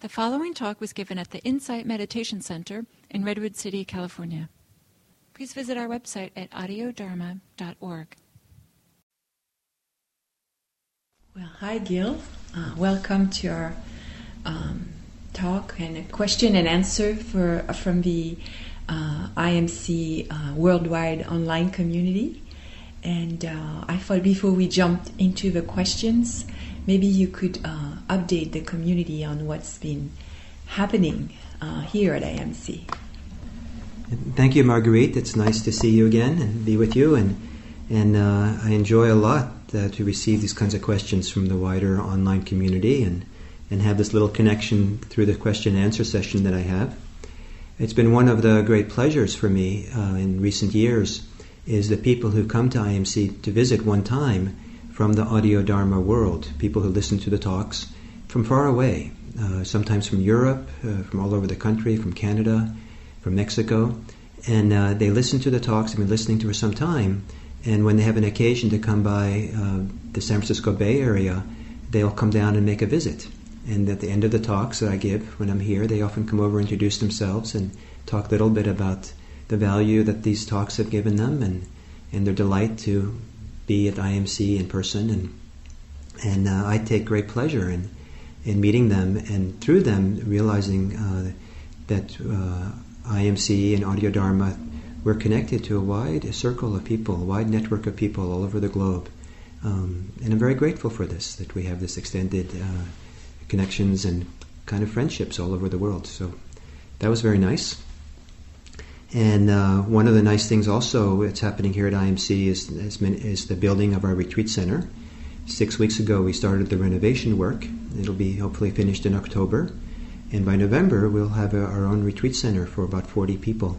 The following talk was given at the Insight Meditation Center in Redwood City, California. Please visit our website at audiodharma.org. Well, hi, Gil. Uh, welcome to our um, talk and a question and answer for from the uh, IMC uh, worldwide online community. And uh, I thought before we jumped into the questions, maybe you could uh, update the community on what's been happening uh, here at IMC. Thank you, Marguerite. It's nice to see you again and be with you. And and uh, I enjoy a lot uh, to receive these kinds of questions from the wider online community and and have this little connection through the question and answer session that I have. It's been one of the great pleasures for me uh, in recent years is the people who come to IMC to visit one time from the audio Dharma world, people who listen to the talks from far away, uh, sometimes from Europe, uh, from all over the country, from Canada, from Mexico, and uh, they listen to the talks. They've been listening to for some time, and when they have an occasion to come by uh, the San Francisco Bay Area, they'll come down and make a visit. And at the end of the talks that I give when I'm here, they often come over, introduce themselves, and talk a little bit about the value that these talks have given them and, and their delight to be at IMC in person. And, and uh, I take great pleasure in, in meeting them and through them realizing uh, that uh, IMC and Audio Dharma, we're connected to a wide circle of people, a wide network of people all over the globe. Um, and I'm very grateful for this, that we have this extended uh, connections and kind of friendships all over the world. So that was very nice. And uh, one of the nice things also that's happening here at IMC is, is, the building of our retreat center. Six weeks ago, we started the renovation work. It'll be hopefully finished in October. And by November, we'll have a, our own retreat center for about 40 people,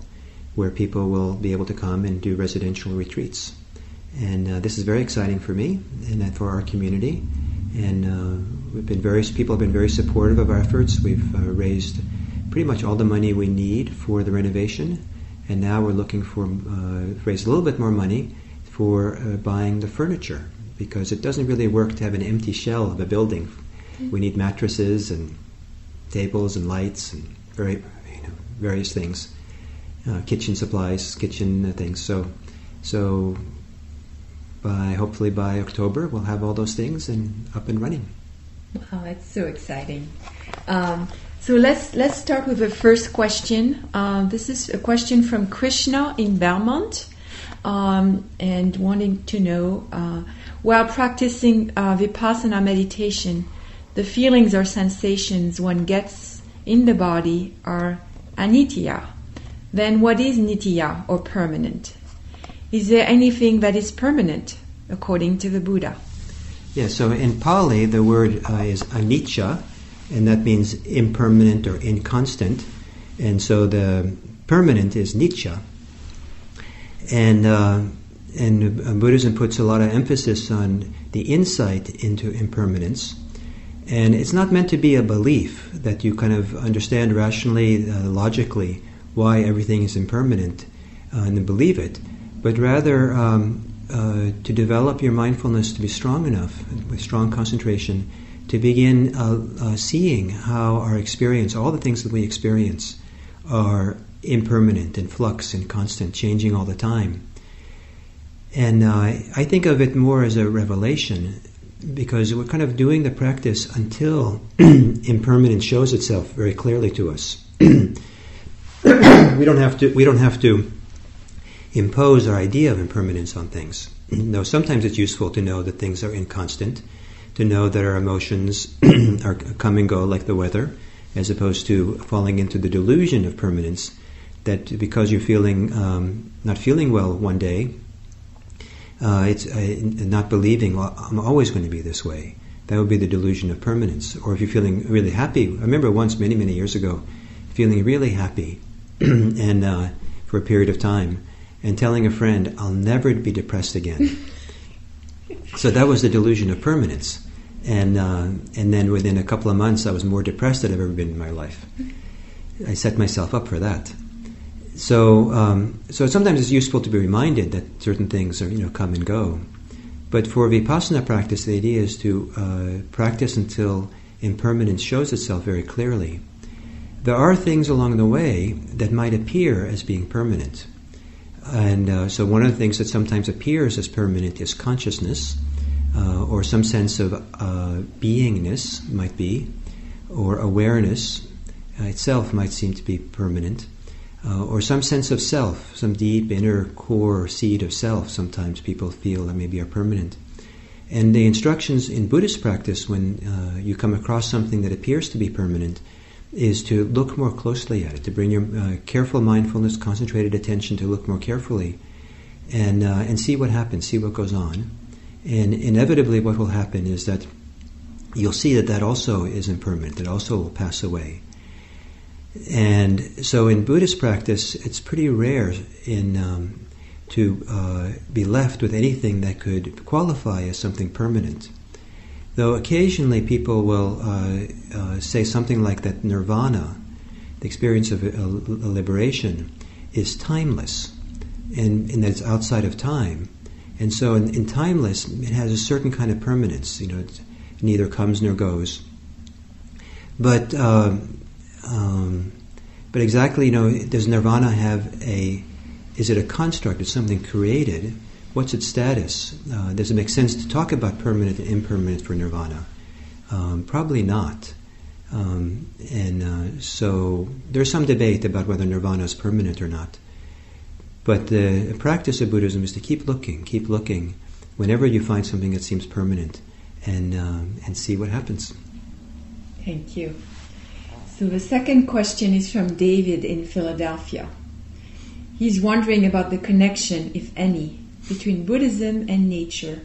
where people will be able to come and do residential retreats. And uh, this is very exciting for me and for our community. And uh, we've been very people have been very supportive of our efforts. We've uh, raised pretty much all the money we need for the renovation and now we're looking for uh, raise a little bit more money for uh, buying the furniture because it doesn't really work to have an empty shell of a building. We need mattresses and tables and lights and very you know, various things, uh, kitchen supplies, kitchen things. So so by hopefully by October we'll have all those things and up and running. Wow, that's so exciting. Um, so let's let's start with the first question. Uh, this is a question from Krishna in Belmont, um, and wanting to know uh, while practicing uh, vipassana meditation, the feelings or sensations one gets in the body are anitya. Then what is nitya or permanent? Is there anything that is permanent according to the Buddha? Yeah. So in Pali, the word uh, is anicca and that means impermanent or inconstant. And so the permanent is nitya. And, uh, and Buddhism puts a lot of emphasis on the insight into impermanence. And it's not meant to be a belief that you kind of understand rationally, uh, logically, why everything is impermanent uh, and then believe it, but rather um, uh, to develop your mindfulness to be strong enough, with strong concentration, to begin uh, uh, seeing how our experience, all the things that we experience, are impermanent and flux and constant, changing all the time. And uh, I think of it more as a revelation because we're kind of doing the practice until impermanence shows itself very clearly to us. we don't have to. We don't have to impose our idea of impermanence on things. no, sometimes it's useful to know that things are inconstant to know that our emotions are come and go like the weather, as opposed to falling into the delusion of permanence. That because you're feeling um, not feeling well one day, uh, it's uh, not believing well, I'm always going to be this way. That would be the delusion of permanence. Or if you're feeling really happy, I remember once many many years ago, feeling really happy, and uh, for a period of time, and telling a friend, "I'll never be depressed again." So that was the delusion of permanence. And, uh, and then within a couple of months, I was more depressed than I've ever been in my life. I set myself up for that. So, um, so sometimes it's useful to be reminded that certain things are, you know, come and go. But for vipassana practice, the idea is to uh, practice until impermanence shows itself very clearly. There are things along the way that might appear as being permanent. And uh, so, one of the things that sometimes appears as permanent is consciousness, uh, or some sense of uh, beingness, might be, or awareness itself might seem to be permanent, uh, or some sense of self, some deep inner core seed of self, sometimes people feel that maybe are permanent. And the instructions in Buddhist practice, when uh, you come across something that appears to be permanent, is to look more closely at it, to bring your uh, careful mindfulness, concentrated attention to look more carefully, and uh, and see what happens, see what goes on, and inevitably, what will happen is that you'll see that that also is impermanent, that also will pass away. And so, in Buddhist practice, it's pretty rare in um, to uh, be left with anything that could qualify as something permanent. Though occasionally people will uh, uh, say something like that nirvana, the experience of a, a liberation, is timeless and, and, that it's outside of time. And so in, in, timeless, it has a certain kind of permanence. You know, it neither comes nor goes. But um, um, but exactly, you know, does nirvana have a is it a construct? Is something created? What's its status? Uh, does it make sense to talk about permanent and impermanent for nirvana? Um, probably not. Um, and uh, so there's some debate about whether nirvana is permanent or not. But the practice of Buddhism is to keep looking, keep looking, whenever you find something that seems permanent, and um, and see what happens. Thank you. So the second question is from David in Philadelphia. He's wondering about the connection, if any, between Buddhism and nature,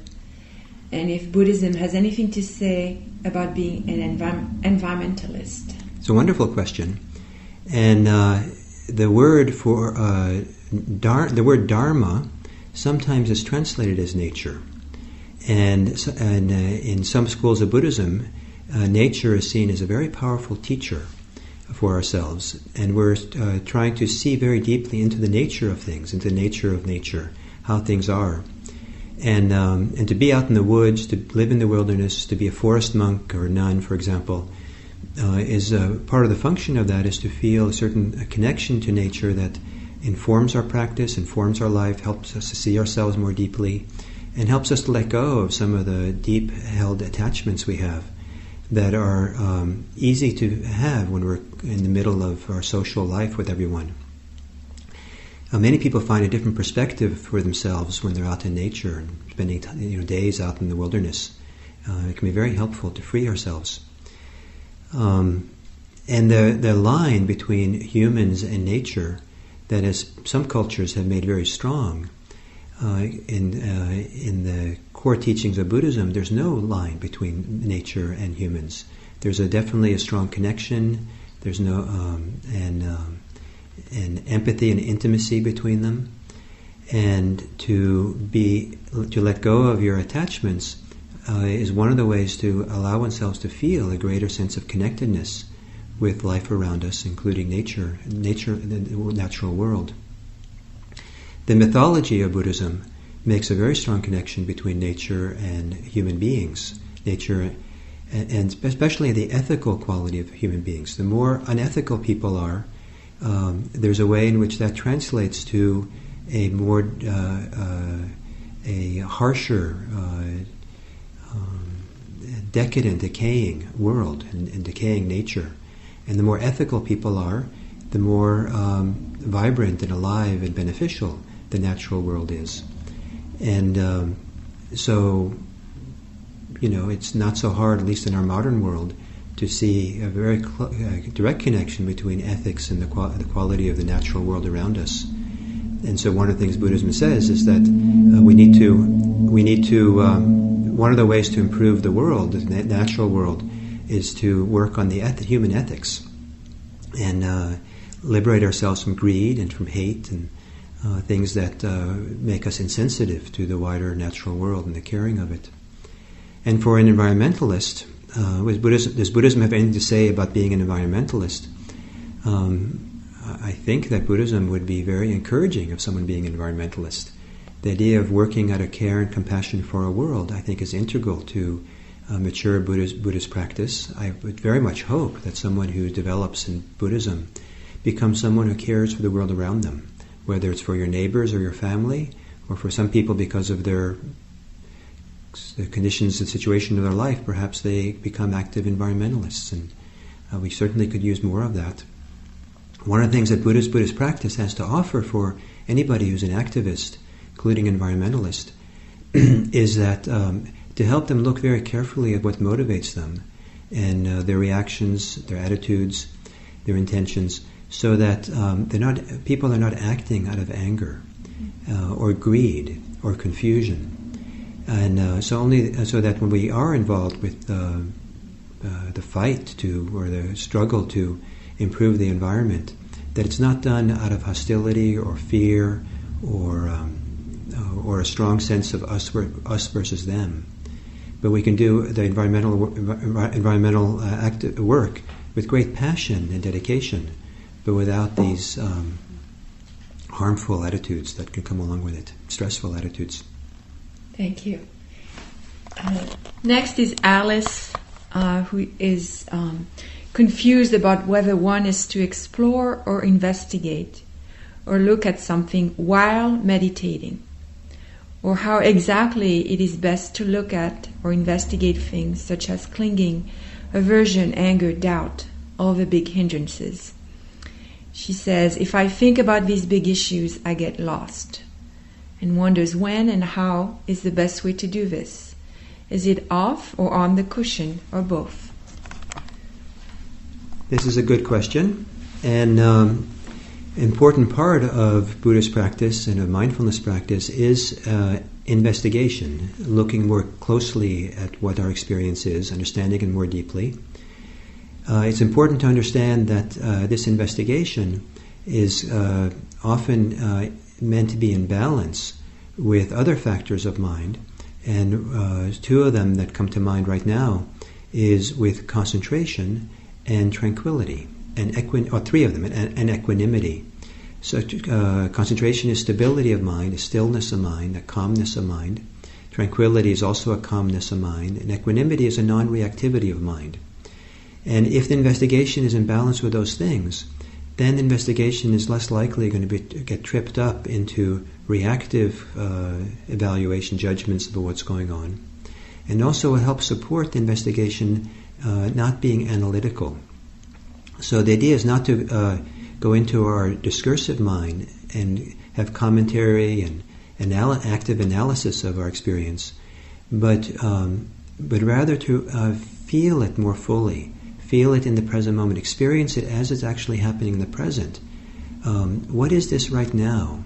and if Buddhism has anything to say about being an envi- environmentalist. It's a wonderful question, and uh, the word for uh, dar- the word dharma sometimes is translated as nature, and and uh, in some schools of Buddhism, uh, nature is seen as a very powerful teacher for ourselves, and we're uh, trying to see very deeply into the nature of things, into the nature of nature, how things are, and um, and to be out in the woods, to live in the wilderness, to be a forest monk or nun, for example, uh, is uh, part of the function of that is to feel a certain a connection to nature that informs our practice, informs our life, helps us to see ourselves more deeply, and helps us to let go of some of the deep held attachments we have that are um, easy to have when we're in the middle of our social life with everyone. Uh, many people find a different perspective for themselves when they're out in nature and spending t- you know, days out in the wilderness. Uh, it can be very helpful to free ourselves. Um, and the, the line between humans and nature that as some cultures have made very strong uh, in, uh, in the core teachings of Buddhism, there's no line between nature and humans. There's a, definitely a strong connection. There's no um, and um, and empathy and intimacy between them, and to be to let go of your attachments uh, is one of the ways to allow oneself to feel a greater sense of connectedness with life around us, including nature, nature, the natural world. The mythology of Buddhism makes a very strong connection between nature and human beings. Nature, and especially the ethical quality of human beings. The more unethical people are, um, there's a way in which that translates to a more uh, uh, a harsher, uh, um, decadent, decaying world and, and, decaying nature. And the more ethical people are, the more um, vibrant and alive and beneficial the natural world is. And um, so, you know, it's not so hard, at least in our modern world, to see a very cl- uh, direct connection between ethics and the, the, quality of the natural world around us. And so, one of the things Buddhism says is that uh, we need to, we need to. Um, one of the ways to improve the world, the natural world, is to work on the eth- human ethics and uh, liberate ourselves from greed and from hate and uh, things that uh, make us insensitive to the wider natural world and the caring of it. And for an environmentalist, uh, Buddhism, does Buddhism have anything to say about being an environmentalist? Um, I think that Buddhism would be very encouraging of someone being an environmentalist. The idea of working out of care and compassion for our world, I think, is integral to a mature Buddhist, Buddhist practice. I would very much hope that someone who develops in Buddhism becomes someone who cares for the world around them, whether it's for your neighbors or your family, or for some people because of their the conditions and situation of their life, perhaps they become active environmentalists, and uh, we certainly could use more of that. One of the things that Buddhist Buddhist practice has to offer for anybody who's an activist, including environmentalist, is that um, to help them look very carefully at what motivates them and uh, their reactions, their attitudes, their intentions, so that um, they're not people are not acting out of anger uh, or greed or confusion, and uh, so only uh, so that when we are involved with uh, uh, the fight to or the struggle to improve the environment, that it's not done out of hostility or fear or um, or a strong sense of us us versus them, but we can do the environmental environmental uh, work with great passion and dedication, but without these um, harmful attitudes that can come along with it, stressful attitudes. Thank you. Uh, next is Alice, uh, who is um, confused about whether one is to explore or investigate or look at something while meditating or how exactly it is best to look at or investigate things such as clinging, aversion, anger, doubt, all the big hindrances. She says, If I think about these big issues, I get lost and wonders when and how is the best way to do this. Is it off or on the cushion or both? This is a good question. And um, important part of Buddhist practice and of mindfulness practice is uh, investigation, looking more closely at what our experience is, understanding it more deeply. Uh, it's important to understand that uh, this investigation is uh, often uh, meant to be in balance with other factors of mind, and uh, two of them that come to mind right now is with concentration and tranquility and equi- or three of them, and, and equanimity. So, uh, concentration is stability of mind, a stillness of mind, a calmness of mind. Tranquility is also a calmness of mind, and equanimity is a non reactivity of mind. And if the investigation is in balance with those things, then investigation is less likely going to be, get tripped up into reactive uh, evaluation judgments about what's going on. And also it helps support the investigation uh, not being analytical. So the idea is not to uh, go into our discursive mind and have commentary and anal- active analysis of our experience, but um, but rather to uh, feel it more fully, feel it in the present moment, experience it as it's actually happening in the present. Um, what is this right now?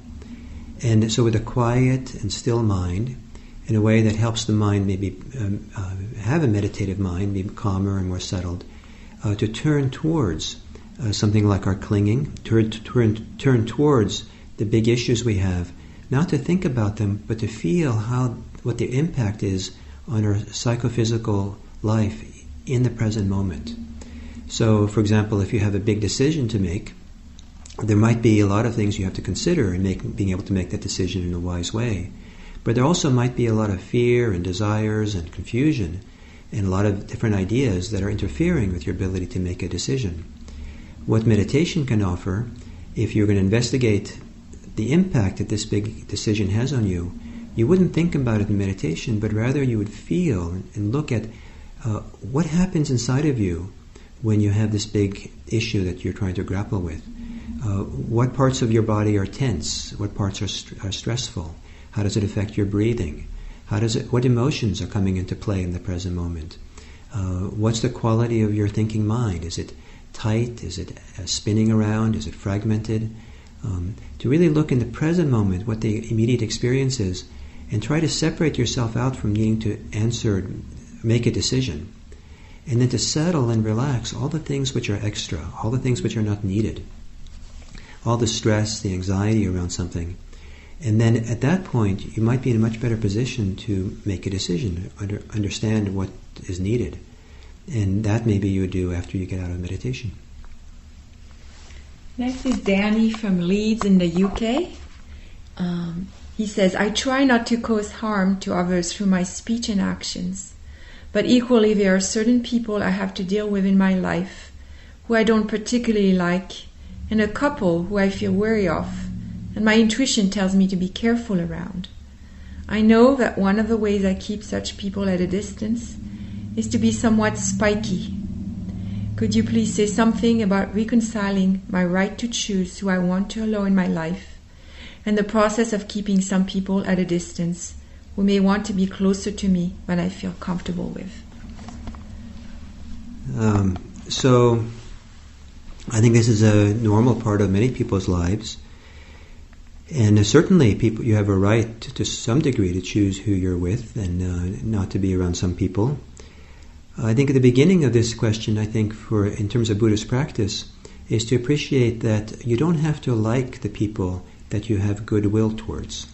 And so, with a quiet and still mind, in a way that helps the mind maybe um, uh, have a meditative mind, be calmer and more settled, uh, to turn towards uh, something like our clinging, turn, turn, turn towards the big issues we have, not to think about them, but to feel how what the impact is on our psychophysical life in the present moment. So, for example, if you have a big decision to make, there might be a lot of things you have to consider in being able to make that decision in a wise way. But there also might be a lot of fear and desires and confusion and a lot of different ideas that are interfering with your ability to make a decision. What meditation can offer, if you're going to investigate the impact that this big decision has on you, you wouldn't think about it in meditation, but rather you would feel and look at uh, what happens inside of you when you have this big issue that you're trying to grapple with. Uh, what parts of your body are tense? What parts are, st- are stressful? How does it affect your breathing? How does it? What emotions are coming into play in the present moment? Uh, what's the quality of your thinking mind? Is it tight? Is it uh, spinning around? Is it fragmented? Um, to really look in the present moment what the immediate experience is and try to separate yourself out from needing to answer, make a decision. And then to settle and relax all the things which are extra, all the things which are not needed, all the stress, the anxiety around something. And then at that point, you might be in a much better position to make a decision, under, understand what is needed. And that maybe you would do after you get out of meditation. Next is Danny from Leeds in the UK. Um, he says, I try not to cause harm to others through my speech and actions, But equally, there are certain people I have to deal with in my life who I don't particularly like, and a couple who I feel wary of, and my intuition tells me to be careful around. I know that one of the ways I keep such people at a distance is to be somewhat spiky. Could you please say something about reconciling my right to choose who I want to allow in my life and the process of keeping some people at a distance who may want to be closer to me than I feel comfortable with? Um, so, I think this is a normal part of many people's lives. And certainly, people you have a right to, to some degree to choose who you're with and uh, not to be around some people. I think at the beginning of this question, I think for in terms of Buddhist practice, is to appreciate that you don't have to like the people that you have goodwill towards.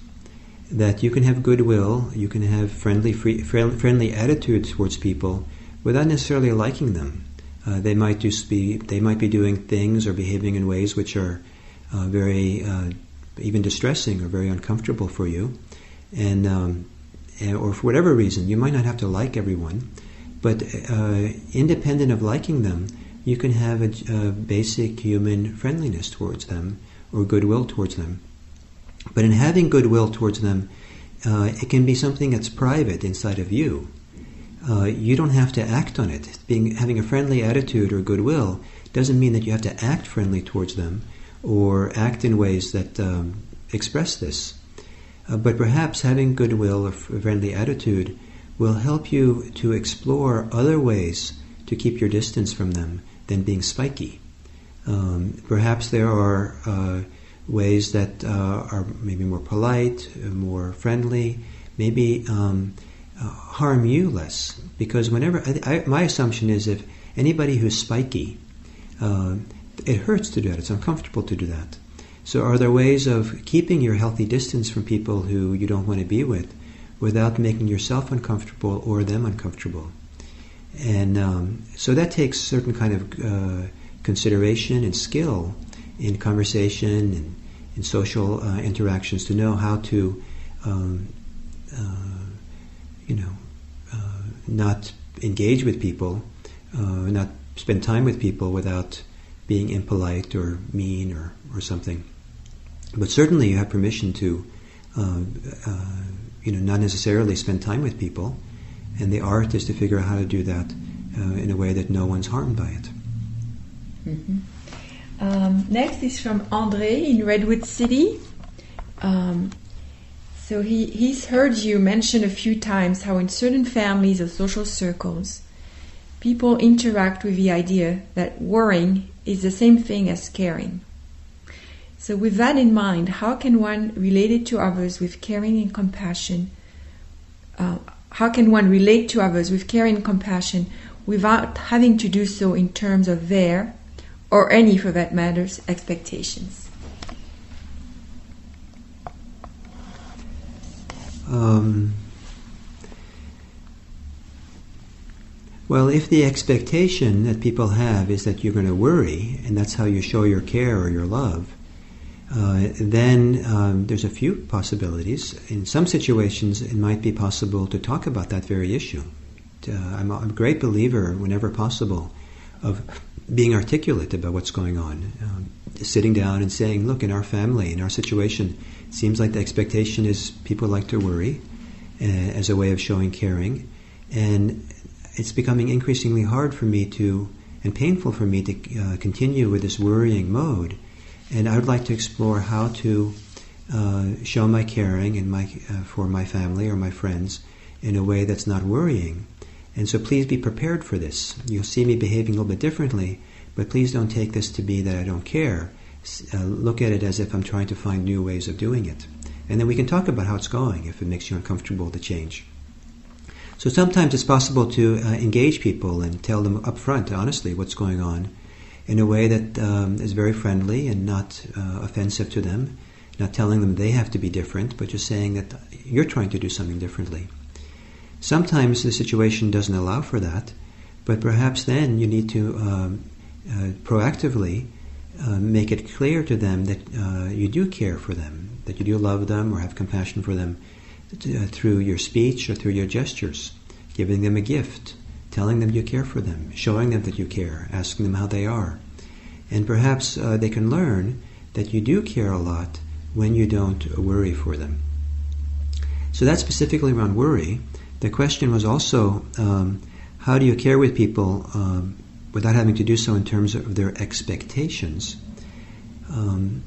That you can have goodwill, you can have friendly, free, friendly attitudes towards people without necessarily liking them. Uh, they might just be they might be doing things or behaving in ways which are uh, very uh, even distressing or very uncomfortable for you, and, um, or for whatever reason you might not have to like everyone, but uh, independent of liking them, you can have a, a basic human friendliness towards them or goodwill towards them. But in having goodwill towards them, uh, it can be something that's private inside of you. Uh, you don't have to act on it. Being having a friendly attitude or goodwill doesn't mean that you have to act friendly towards them or act in ways that um, express this. Uh, but perhaps having goodwill or friendly attitude will help you to explore other ways to keep your distance from them than being spiky. Um, perhaps there are uh, ways that uh, are maybe more polite, more friendly, maybe um, uh, harm you less. Because whenever I, I, my assumption is if anybody who's spiky, uh, it hurts to do that. It's uncomfortable to do that. So, are there ways of keeping your healthy distance from people who you don't want to be with, without making yourself uncomfortable or them uncomfortable? And um, so that takes certain kind of uh, consideration and skill in conversation and in social uh, interactions to know how to, um, uh, you know, uh, not engage with people, uh, not spend time with people without being impolite or mean or, or something. But certainly you have permission to, uh, you know, not necessarily spend time with people, and the art is to figure out how to do that in a way that no one's harmed by it. Mm-hmm. Um, next is from Andre in Redwood City. Um, so he, he's heard you mention a few times how in certain families or social circles, people interact with the idea that worrying is the same thing as caring. So, with that in mind, how can one relate to others with caring and compassion? Uh, how can one relate to others with caring and compassion without having to do so in terms of their or any for that matters, expectations? Um, well, if the expectation that people have is that you're going to worry, and that's how you show your care or your love, uh, then um, there's a few possibilities. In some situations, it might be possible to talk about that very issue. Uh, I'm, a, I'm, a great believer, whenever possible, of being articulate about what's going on, um, sitting down and saying, "Look, in our family, in our situation, it seems like the expectation is people like to worry uh, as a way of showing caring, and it's becoming increasingly hard for me to and painful for me to uh, continue with this worrying mode, and I would like to explore how to." Uh, show my caring and my uh, for my family or my friends in a way that's not worrying, and so please be prepared for this. You'll see me behaving a little bit differently, but please don't take this to be that I don't care. Uh, look at it as if I'm trying to find new ways of doing it. And then we can talk about how it's going if it makes you uncomfortable to change. So sometimes it's possible to uh, engage people and tell them up front, honestly, what's going on in a way that um, is very friendly and not uh, offensive to them, not telling them they have to be different, but just saying that you're trying to do something differently. Sometimes the situation doesn't allow for that, but perhaps then you need to um, uh, proactively uh, make it clear to them that uh, you do care for them, that you do love them or have compassion for them uh, through your speech or through your gestures. giving them a gift, telling them you care for them, showing them that you care, asking them how they are. And perhaps uh, they can learn that you do care a lot when you don't worry for them. So that's specifically around worry. The question was also um, how do you care with people um, without having to do so in terms of their expectations? Um,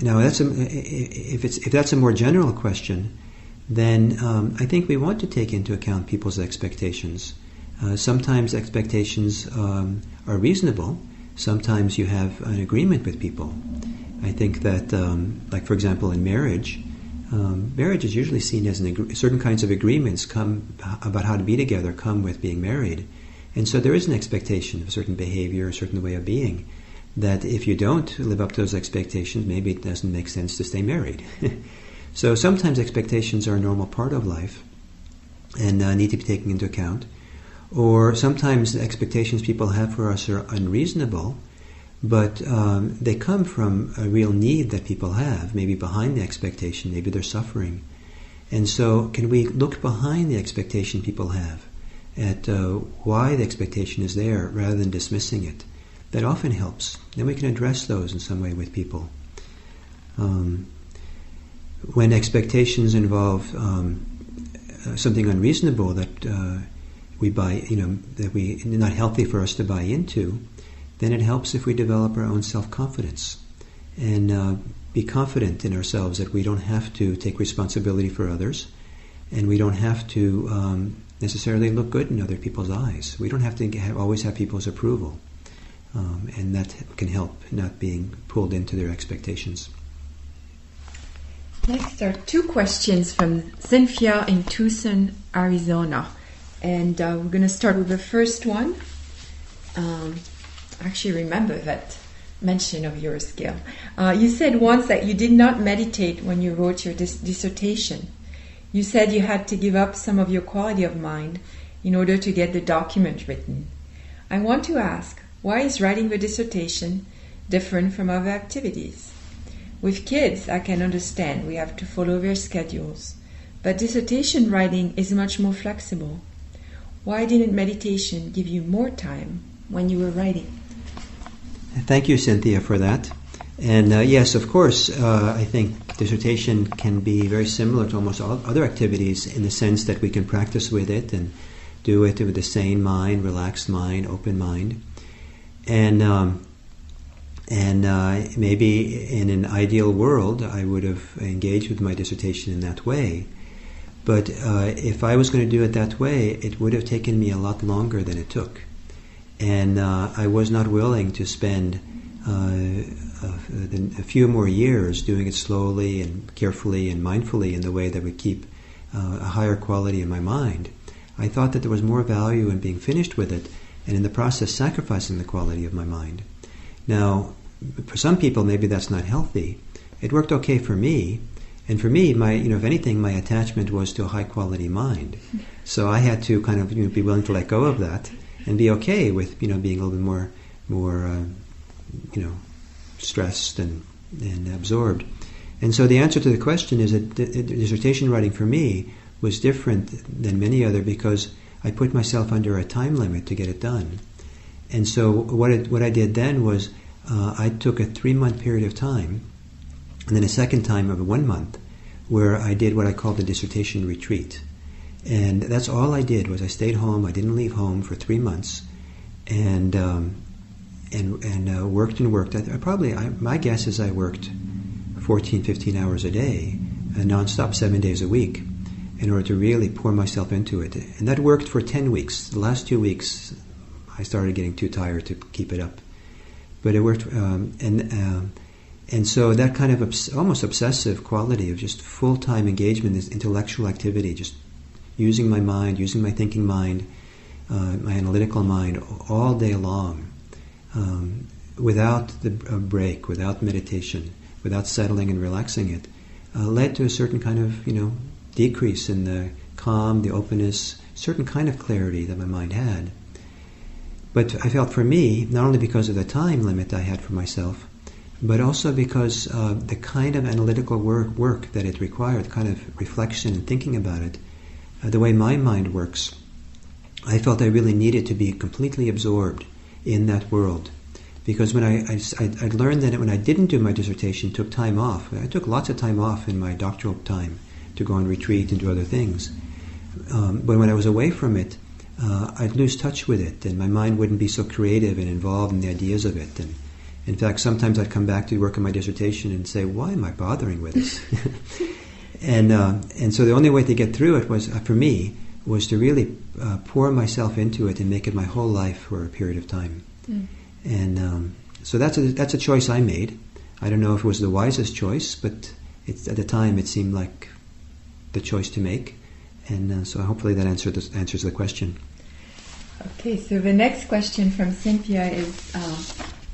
now, that's a, if, if that's a more general question, then um, I think we want to take into account people's expectations. Uh, sometimes expectations um, are reasonable. Sometimes you have an agreement with people. I think that, um, like for example, in marriage, um, marriage is usually seen as an certain kinds of agreements come about how to be together come with being married, and so there is an expectation of a certain behavior, a certain way of being. That if you don't live up to those expectations, maybe it doesn't make sense to stay married. so sometimes expectations are a normal part of life and uh, need to be taken into account. Or sometimes the expectations people have for us are unreasonable but um, they come from a real need that people have, maybe behind the expectation, maybe they're suffering. And so, can we look behind the expectation people have at uh, why the expectation is there rather than dismissing it? That often helps. Then we can address those in some way with people. Um, when expectations involve um, uh, something unreasonable that uh, we buy, you know, that we not healthy for us to buy into, then it helps if we develop our own self confidence and uh, be confident in ourselves that we don't have to take responsibility for others and we don't have to um, necessarily look good in other people's eyes. We don't have to have, always have people's approval. Um, and that can help not being pulled into their expectations. Next are two questions from Cynthia in Tucson, Arizona. And uh, we're going to start with the first one. Um, actually remember that mention of yours, Gil. Uh, you said once that you did not meditate when you wrote your dis- dissertation. You said you had to give up some of your quality of mind in order to get the document written. I want to ask why is writing the dissertation different from other activities? With kids, I can understand we have to follow their schedules, but dissertation writing is much more flexible. Why didn't meditation give you more time when you were writing? Thank you, Cynthia, for that. And uh, yes, of course, uh, I think dissertation can be very similar to almost all other activities in the sense that we can practice with it and do it with a sane mind, relaxed mind, open mind. And um, and uh, maybe in an ideal world, I would have engaged with my dissertation in that way. But uh, if I was going to do it that way, it would have taken me a lot longer than it took and uh, I was not willing to spend uh, a, a, few more years doing it slowly and carefully and mindfully in the way that would keep uh, a higher quality in my mind. I thought that there was more value in being finished with it and in the process sacrificing the quality of my mind. Now, for some people, maybe that's not healthy. It worked okay for me, and for me, my you know, if anything, my attachment was to a high quality mind. So I had to kind of you know, be willing to let go of that and be okay with you know being a little bit more more uh, you know stressed and and absorbed. And so the answer to the question is that dissertation writing for me was different than many other because I put myself under a time limit to get it done. And so what it, what I did then was uh, I took a three month period of time, and then a second time of one month, where I did what I called the dissertation retreat. And that's all I did was I stayed home. I didn't leave home for three months, and um, and and uh, worked and worked. I, I probably I, my guess is I worked 14, 15 hours a day, uh, nonstop, seven days a week, in order to really pour myself into it. And that worked for ten weeks. The last two weeks, I started getting too tired to keep it up, but it worked. Um, and um, and so that kind of obs- almost obsessive quality of just full time engagement, this intellectual activity, just using my mind, using my thinking mind, uh, my analytical mind all day long, um, without the break, without meditation, without settling and relaxing it, uh, led to a certain kind of you know decrease in the calm, the openness, certain kind of clarity that my mind had. But I felt for me, not only because of the time limit I had for myself, but also because uh, the kind of analytical work, work that it required, the kind of reflection and thinking about it, the way my mind works, I felt I really needed to be completely absorbed in that world. Because when I, I, I learned that when I didn't do my dissertation, took time off. I took lots of time off in my doctoral time to go on retreat and do other things. Um, but when I was away from it, uh, I'd lose touch with it, and my mind wouldn't be so creative and involved in the ideas of it. And in fact, sometimes I'd come back to work on my dissertation and say, "Why am I bothering with this?" and uh, and so the only way to get through it was, uh, for me, was to really uh, pour myself into it and make it my whole life for a period of time. Mm. And um, so that's a, that's a choice I made. I don't know if it was the wisest choice, but at the time it seemed like the choice to make. And uh, so hopefully that answer the, answers the question. Okay, so the next question from Cynthia is uh,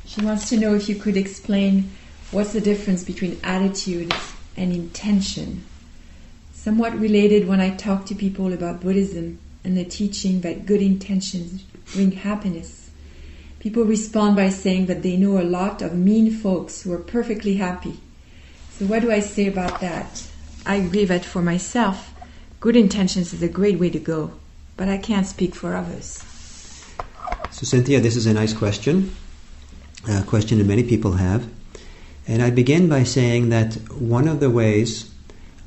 she wants to know if you could explain what's the difference between attitude and intention. Somewhat related when I talk to people about Buddhism and the teaching that good intentions bring happiness. People respond by saying that they know a lot of mean folks who are perfectly happy. So, what do I say about that? I agree that for myself, good intentions is a great way to go, but I can't speak for others. So, Cynthia, this is a nice question, a question that many people have. And I begin by saying that one of the ways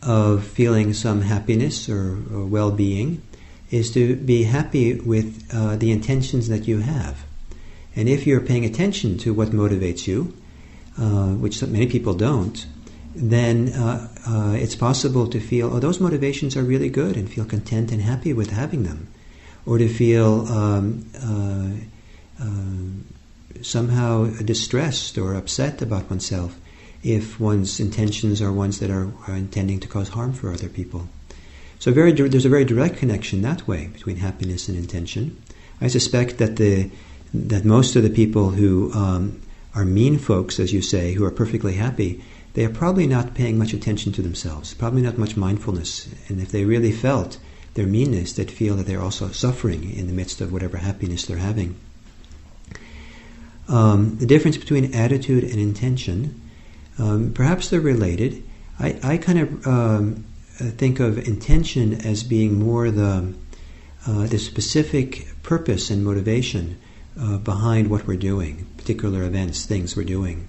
of feeling some happiness or, or well being is to be happy with uh, the intentions that you have. And if you're paying attention to what motivates you, uh, which many people don't, then uh, uh, it's possible to feel, oh, those motivations are really good and feel content and happy with having them. Or to feel um, uh, uh, somehow distressed or upset about oneself if one's intentions are ones that are, are intending to cause harm for other people. So very, there's a very direct connection that way between happiness and intention. I suspect that the that most of the people who um, are mean folks, as you say, who are perfectly happy, they are probably not paying much attention to themselves, probably not much mindfulness. And if they really felt their meanness, they'd feel that they're also suffering in the midst of whatever happiness they're having. Um, the difference between attitude and intention, um, perhaps they're related. I, I kind of um, think of intention as being more the, uh, the specific purpose and motivation uh, behind what we're doing, particular events, things we're doing.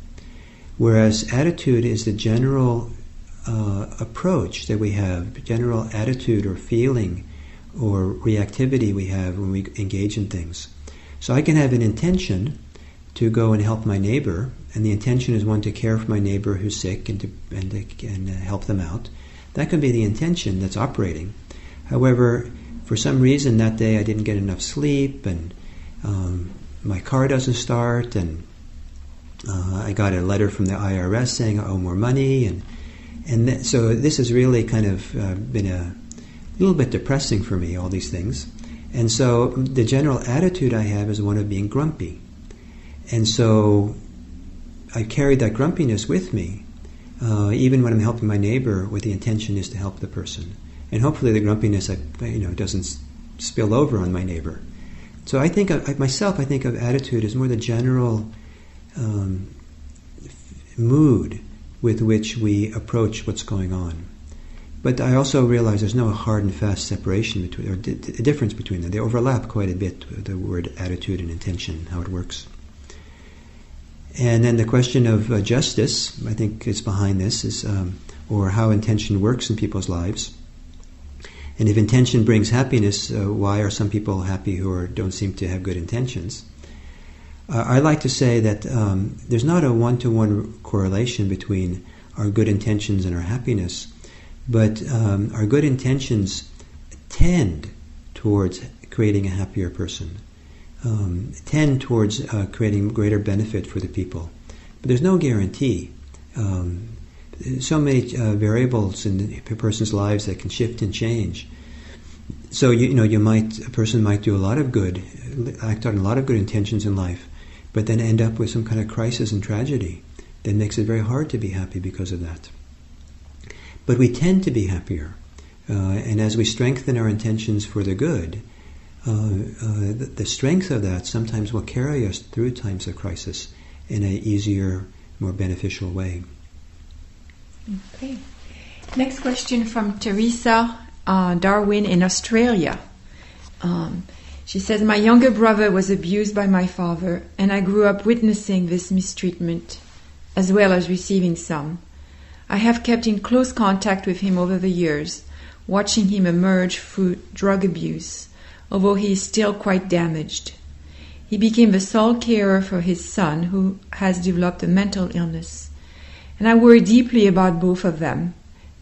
Whereas attitude is the general uh, approach that we have, general attitude or feeling or reactivity we have when we engage in things. So I can have an intention to go and help my neighbor, and the intention is one to care for my neighbor who's sick and to and, to, and uh, help them out. That can be the intention that's operating. However, for some reason that day I didn't get enough sleep and um, my car doesn't start and uh, I got a letter from the IRS saying I owe more money, and and th- so this has really kind of uh, been a little bit depressing for me. All these things, and so the general attitude I have is one of being grumpy, and so I carry that grumpiness with me, uh, even when I'm helping my neighbor, with the intention is to help the person, and hopefully the grumpiness I, you know doesn't spill over on my neighbor. So I think of, myself, I think of attitude as more the general um, mood with which we approach what's going on. But I also realize there's no hard and fast separation between, or di- difference between them. They overlap quite a bit, the word attitude and intention, how it works. And then the question of uh, justice, I think is behind this, is um, or how intention works in people's lives. And if intention brings happiness, uh, why are some people happy who are, don't seem to have good intentions? Uh, I like to say that um, there's not a one to one correlation between our good intentions and our happiness, but um, our good intentions tend towards creating a happier person, um, tend towards uh, creating greater benefit for the people. But there's no guarantee. Um, so many uh, variables in a person's lives that can shift and change. So you, you know, you might a person might do a lot of good, act on a lot of good intentions in life, but then end up with some kind of crisis and tragedy that makes it very hard to be happy because of that. But we tend to be happier. Uh, and as we strengthen our intentions for the good, the, the, strength of that sometimes will carry us through times of crisis in an easier, more beneficial way. Okay. Next question from Teresa uh, Darwin in Australia. Um, She says, My younger brother was abused by my father, and I grew up witnessing this mistreatment, as well as receiving some. I have kept in close contact with him over the years, watching him emerge through drug abuse, although he is still quite damaged. He became the sole carer for his son, who has developed a mental illness. And I worry deeply about both of them.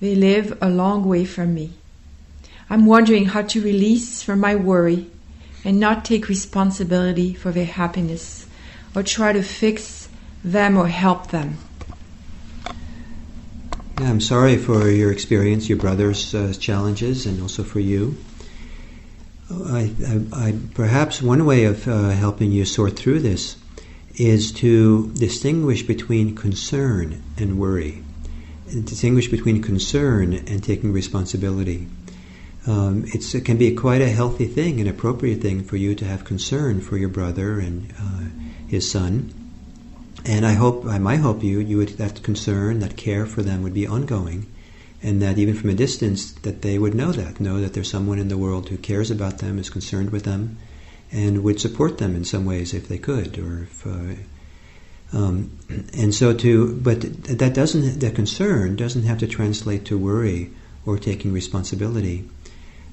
They live a long way from me. I'm wondering how to release from my worry and not take responsibility for their happiness or try to fix them or help them. Yeah, I'm sorry for your experience, your brother's uh, challenges, and also for you. I, I, I, perhaps one way of uh, helping you sort through this is to distinguish between concern and worry, and distinguish between concern and taking responsibility. Um, it can be quite a healthy thing, an appropriate thing for you to have concern for your brother and uh, his son. And I hope, I might hope you, you would, that concern, that care for them would be ongoing, and that even from a distance, that they would know that, know that there's someone in the world who cares about them, is concerned with them, and would support them in some ways if they could, or if. Uh, um, and so to, but that doesn't, that concern doesn't have to translate to worry or taking responsibility.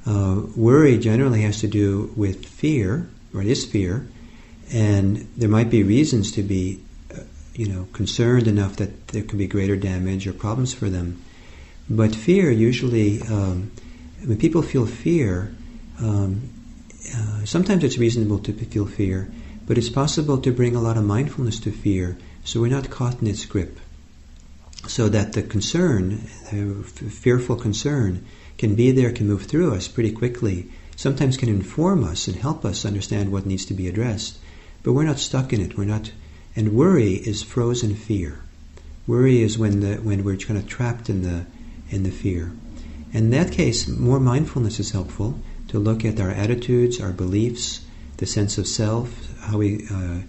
Uh, worry generally has to do with fear, or it is fear, and there might be reasons to be, uh, you know, concerned enough that there could be greater damage or problems for them. But fear usually, um, when people feel fear, um, uh, sometimes it's reasonable to feel fear, but it's possible to bring a lot of mindfulness to fear, so we're not caught in its grip. So that the concern, the fearful concern, can be there, can move through us pretty quickly, sometimes can inform us and help us understand what needs to be addressed. But we're not stuck in it. We're not, and worry is frozen fear. Worry is when the when we're kind of trapped in the in the fear. In that case, more mindfulness is helpful to look at our attitudes, our beliefs, the sense of self, how we, uh,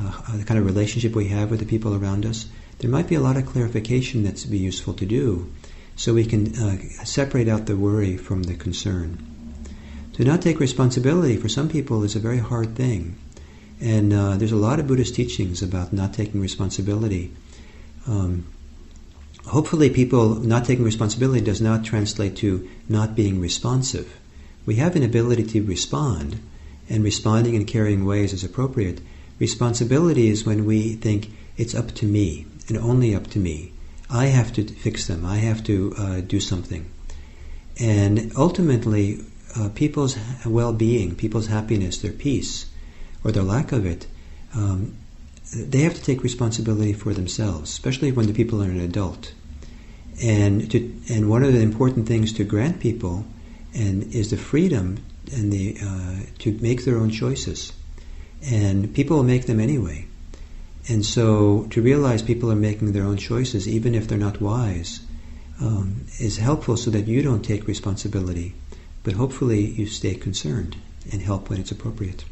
uh, the kind of relationship we have with the people around us. There might be a lot of clarification that's be useful to do so we can uh, separate out the worry from the concern. To not take responsibility for some people is a very hard thing. And uh, there's a lot of Buddhist teachings about not taking responsibility. Um, hopefully, people not taking responsibility does not translate to not being responsive. We have an ability to respond, and responding in caring ways is appropriate. Responsibility is when we think it's up to me and only up to me. I have to fix them. I have to uh, do something. And ultimately, uh, people's well-being, people's happiness, their peace, or their lack of it, um, they have to take responsibility for themselves, especially when the people are an adult. And to, and one of the important things to grant people, and is the freedom and the uh, to make their own choices. And people will make them anyway. And so to realize people are making their own choices, even if they're not wise, um, is helpful so that you don't take responsibility, but hopefully you stay concerned and help when it's appropriate.